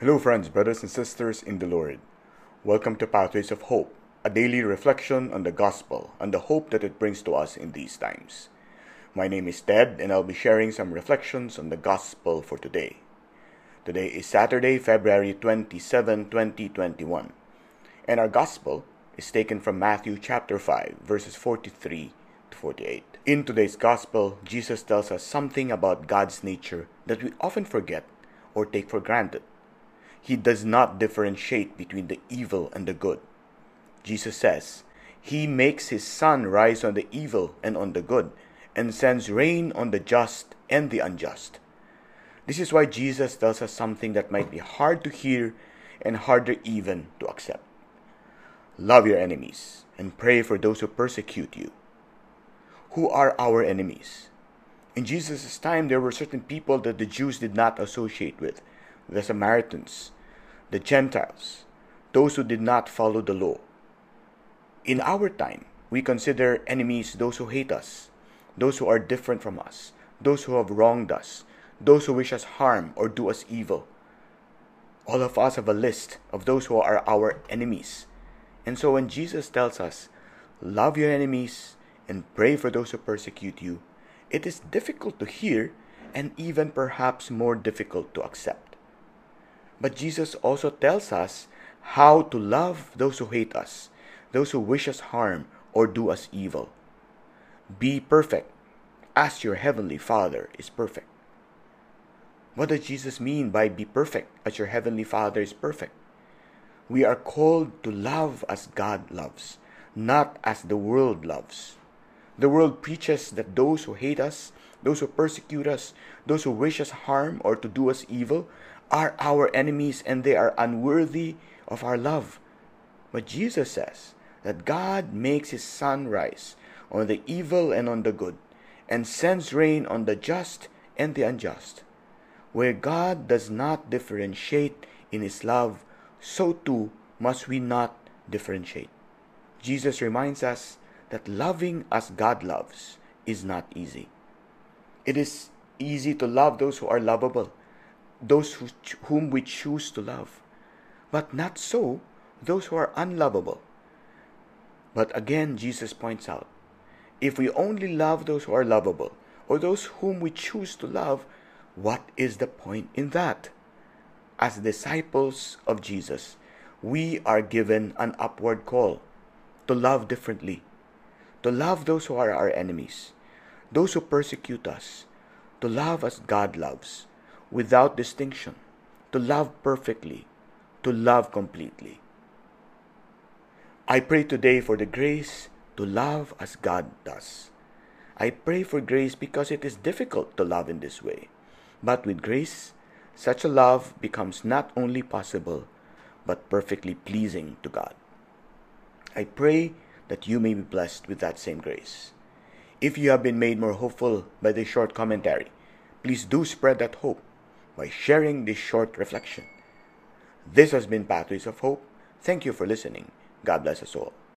Hello, friends, brothers, and sisters in the Lord. Welcome to Pathways of Hope, a daily reflection on the gospel and the hope that it brings to us in these times. My name is Ted, and I'll be sharing some reflections on the gospel for today. Today is Saturday, February 27, 2021, and our gospel is taken from Matthew chapter 5, verses 43 to 48. In today's gospel, Jesus tells us something about God's nature that we often forget or take for granted. He does not differentiate between the evil and the good. Jesus says, He makes His sun rise on the evil and on the good, and sends rain on the just and the unjust. This is why Jesus tells us something that might be hard to hear and harder even to accept. Love your enemies and pray for those who persecute you. Who are our enemies? In Jesus' time, there were certain people that the Jews did not associate with the Samaritans, the Gentiles, those who did not follow the law. In our time, we consider enemies those who hate us, those who are different from us, those who have wronged us, those who wish us harm or do us evil. All of us have a list of those who are our enemies. And so when Jesus tells us, love your enemies and pray for those who persecute you, it is difficult to hear and even perhaps more difficult to accept. But Jesus also tells us how to love those who hate us, those who wish us harm or do us evil. Be perfect as your heavenly Father is perfect. What does Jesus mean by be perfect as your heavenly Father is perfect? We are called to love as God loves, not as the world loves. The world preaches that those who hate us, those who persecute us, those who wish us harm or to do us evil, are our enemies and they are unworthy of our love. But Jesus says that God makes his sun rise on the evil and on the good, and sends rain on the just and the unjust. Where God does not differentiate in His love, so too must we not differentiate. Jesus reminds us that loving as God loves is not easy. It is easy to love those who are lovable, those who, whom we choose to love, but not so those who are unlovable. But again, Jesus points out if we only love those who are lovable, or those whom we choose to love, what is the point in that? As disciples of Jesus, we are given an upward call to love differently, to love those who are our enemies, those who persecute us, to love as God loves, without distinction, to love perfectly, to love completely. I pray today for the grace to love as God does. I pray for grace because it is difficult to love in this way. But with grace, such a love becomes not only possible, but perfectly pleasing to God. I pray that you may be blessed with that same grace. If you have been made more hopeful by this short commentary, please do spread that hope by sharing this short reflection. This has been Pathways of Hope. Thank you for listening. God bless us all.